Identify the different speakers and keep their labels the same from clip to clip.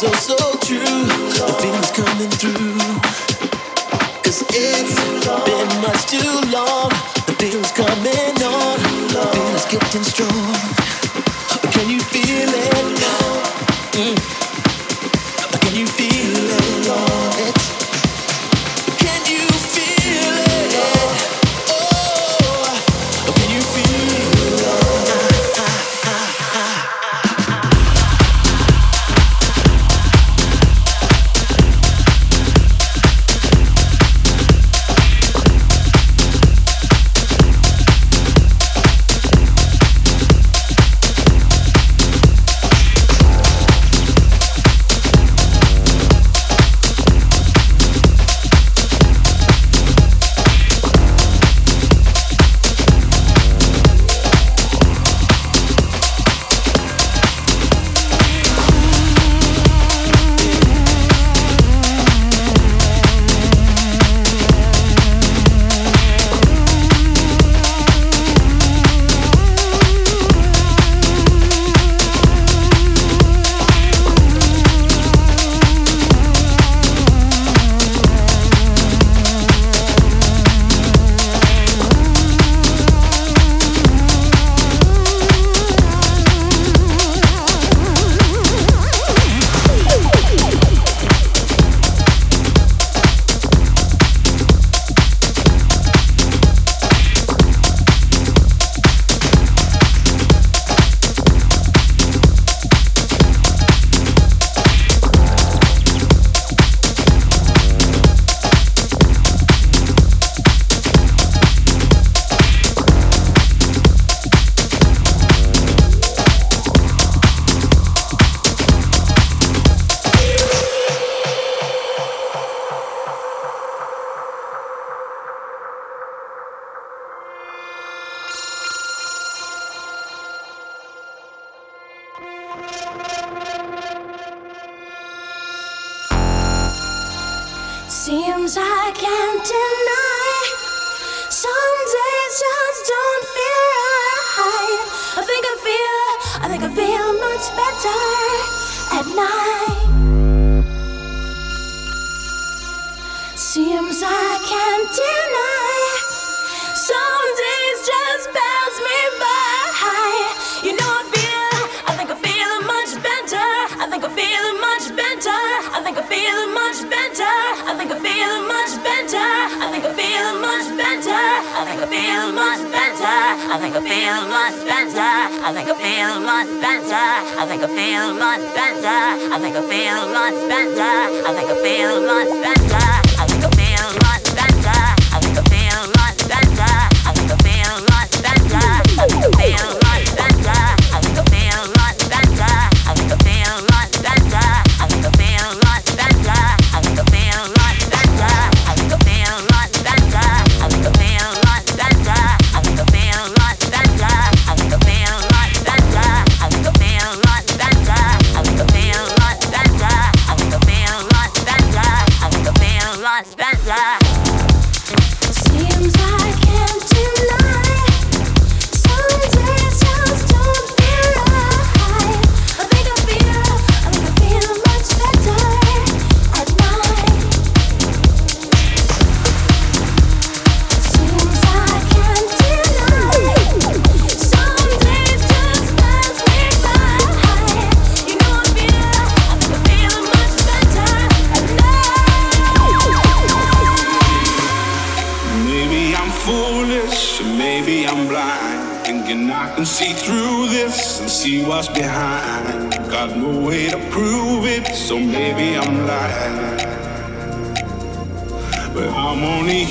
Speaker 1: see through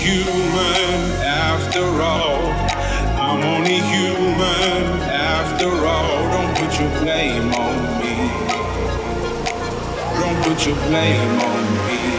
Speaker 2: human after all. I'm only human after all. Don't put your blame on me. Don't put your blame on me.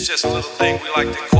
Speaker 3: It's just a little thing we like to call.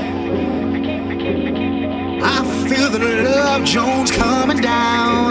Speaker 4: Another Love Jones coming down.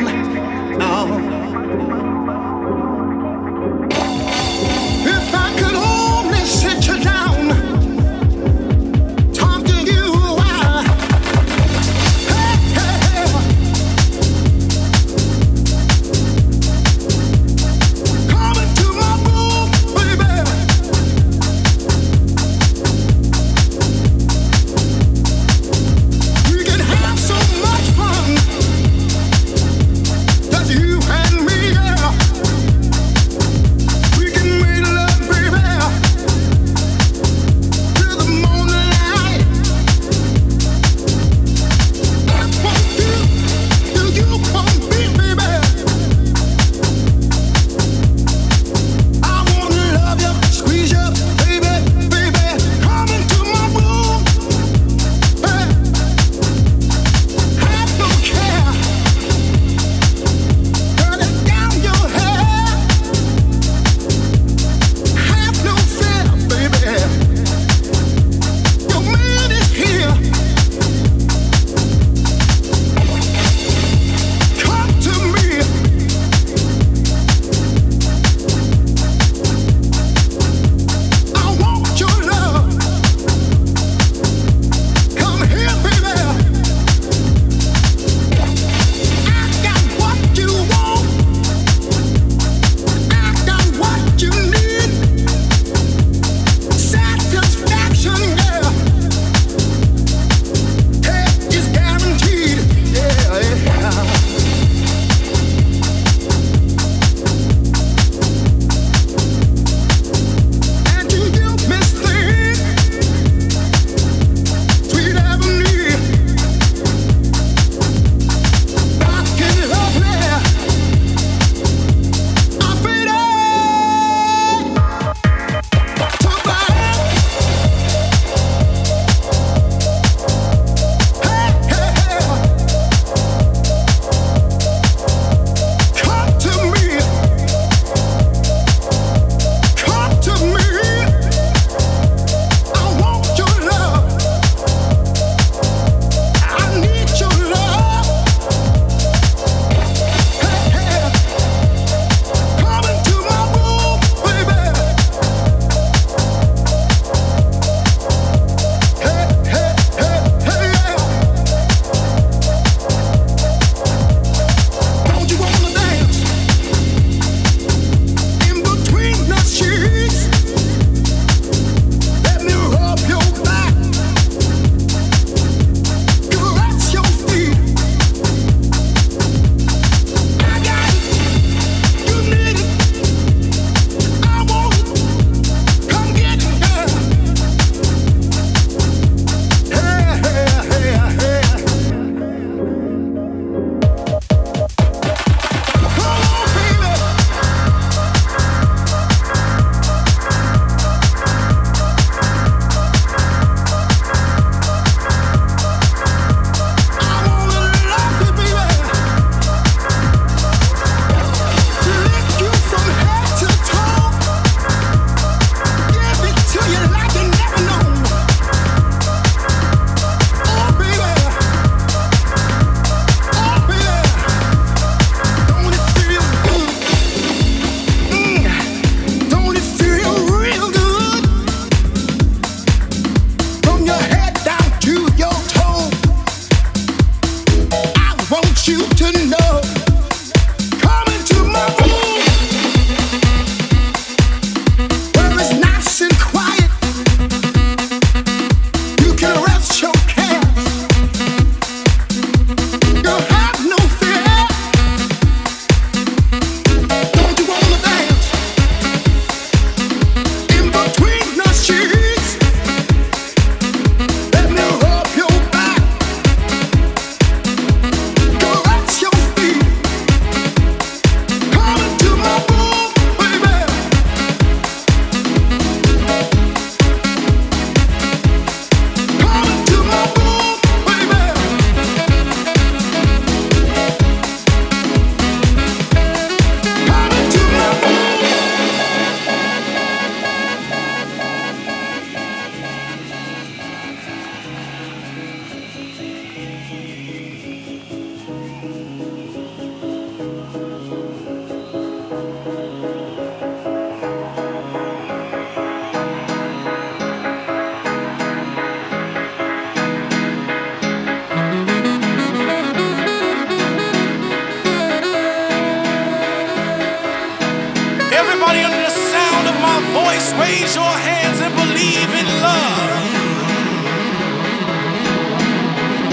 Speaker 4: Just
Speaker 5: raise your hands and believe in love.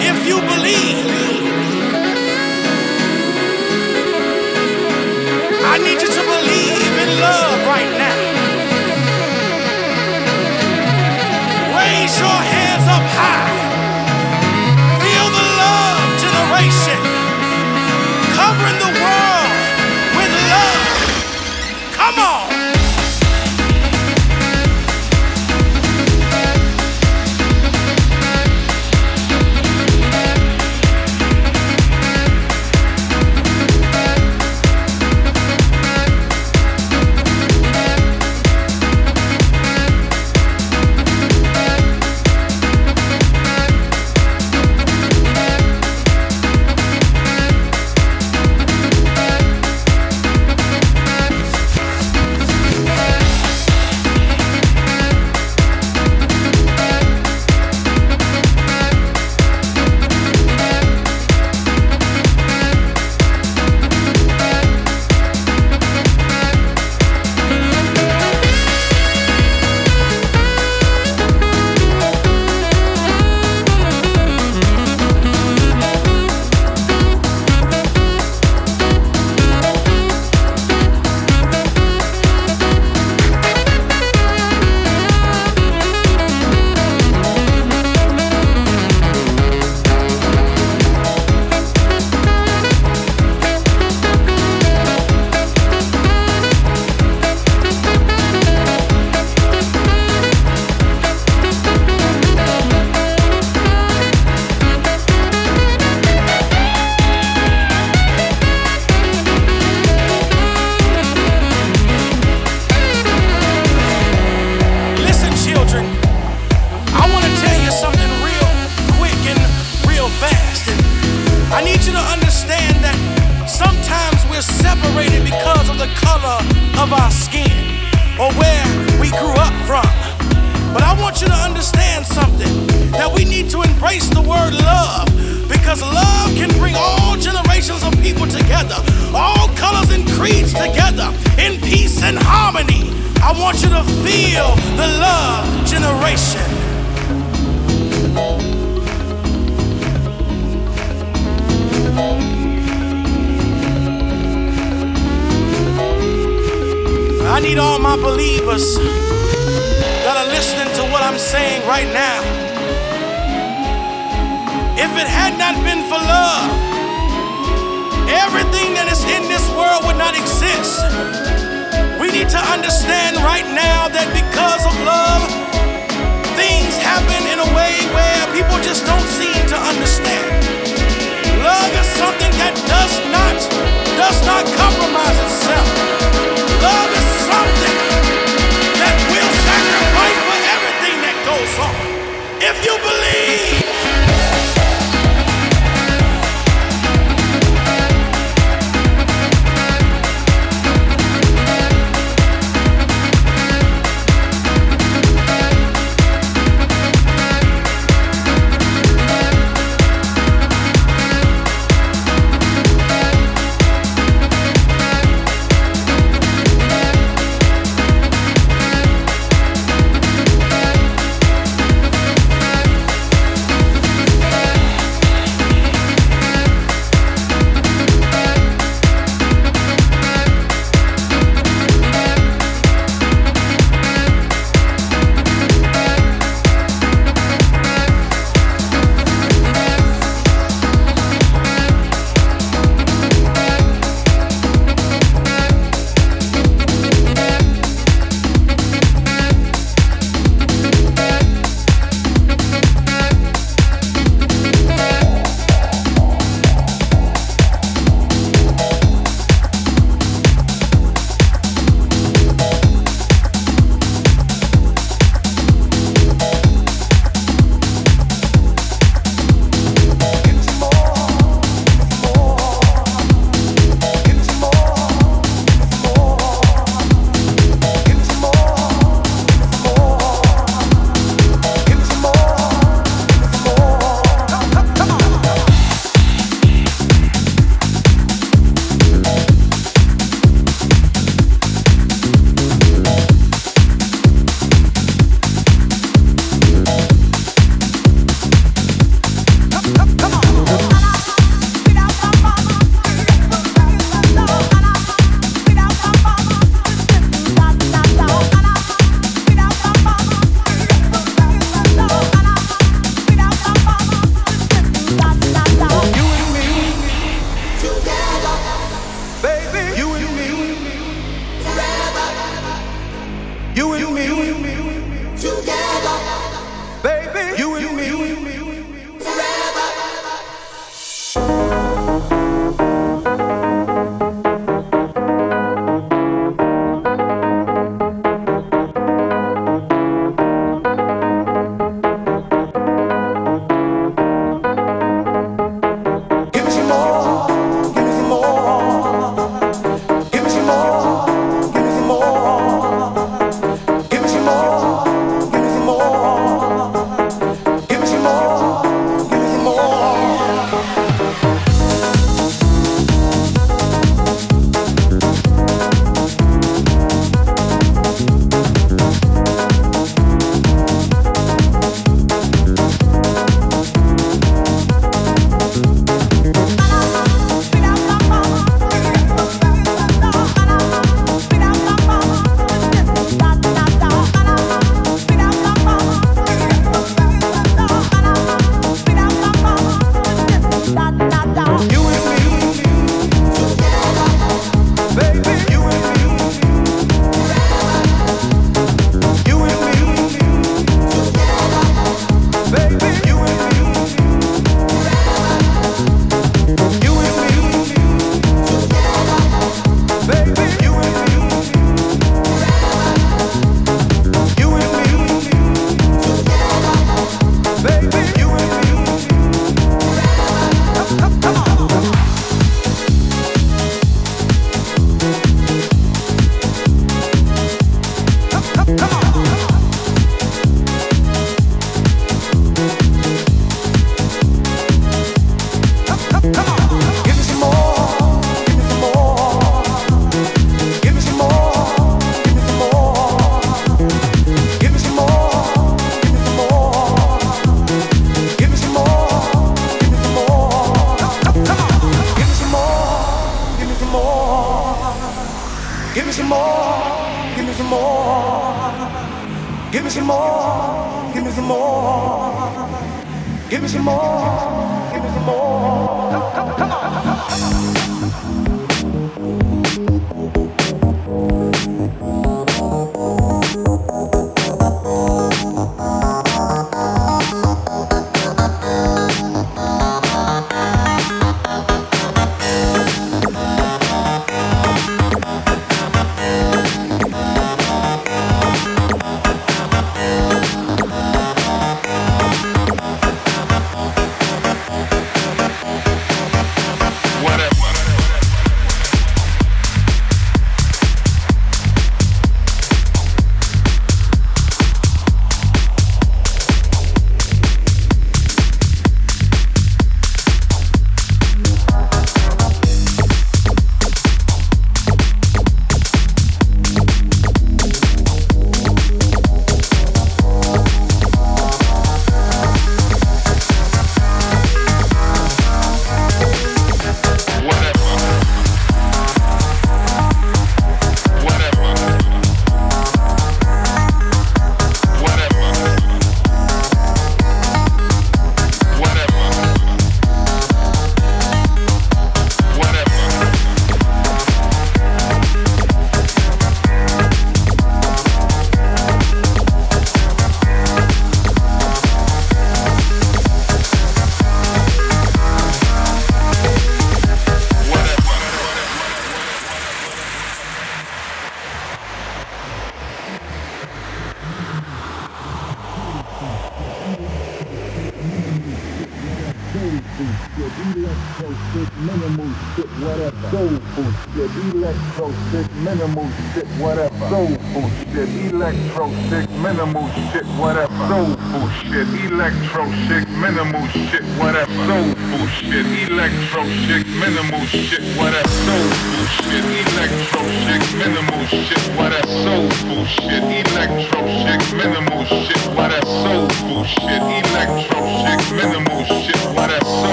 Speaker 5: If you believe,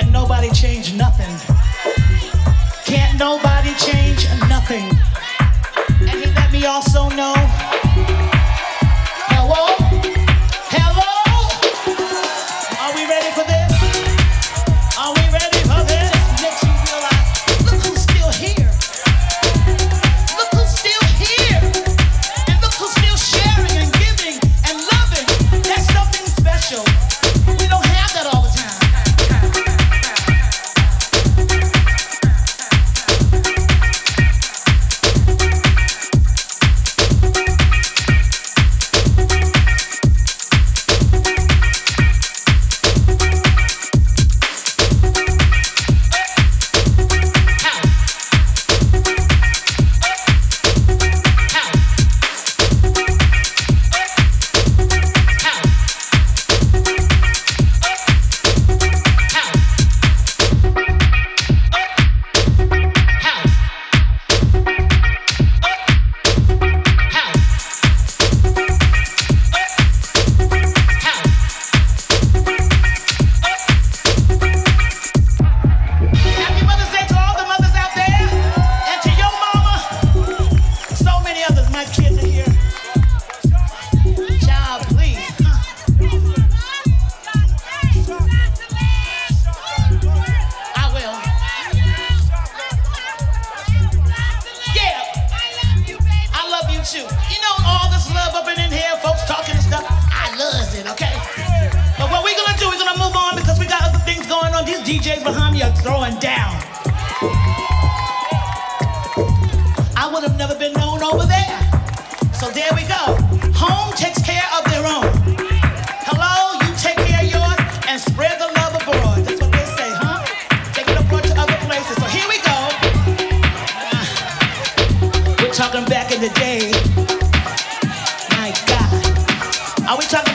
Speaker 6: Can't nobody change nothing. Can't nobody change nothing. And he let me also know. there we go. Home takes care of their own. Hello, you take care of yours and spread the love abroad. That's what they say, huh? Take it abroad to other places. So here we go. We're talking back in the day. My God. Are we talking?